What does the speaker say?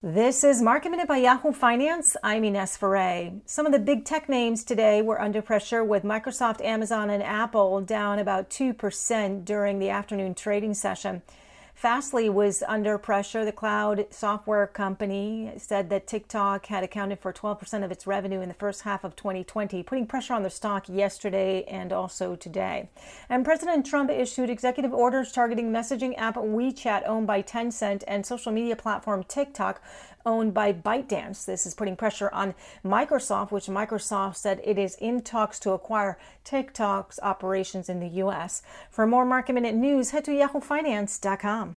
This is Market Minute by Yahoo Finance. I'm Ines Ferre. Some of the big tech names today were under pressure with Microsoft, Amazon, and Apple down about 2% during the afternoon trading session. Fastly was under pressure. The cloud software company said that TikTok had accounted for 12% of its revenue in the first half of 2020, putting pressure on their stock yesterday and also today. And President Trump issued executive orders targeting messaging app WeChat, owned by Tencent, and social media platform TikTok, owned by ByteDance. This is putting pressure on Microsoft, which Microsoft said it is in talks to acquire TikTok's operations in the U.S. For more market minute news, head to yahoofinance.com.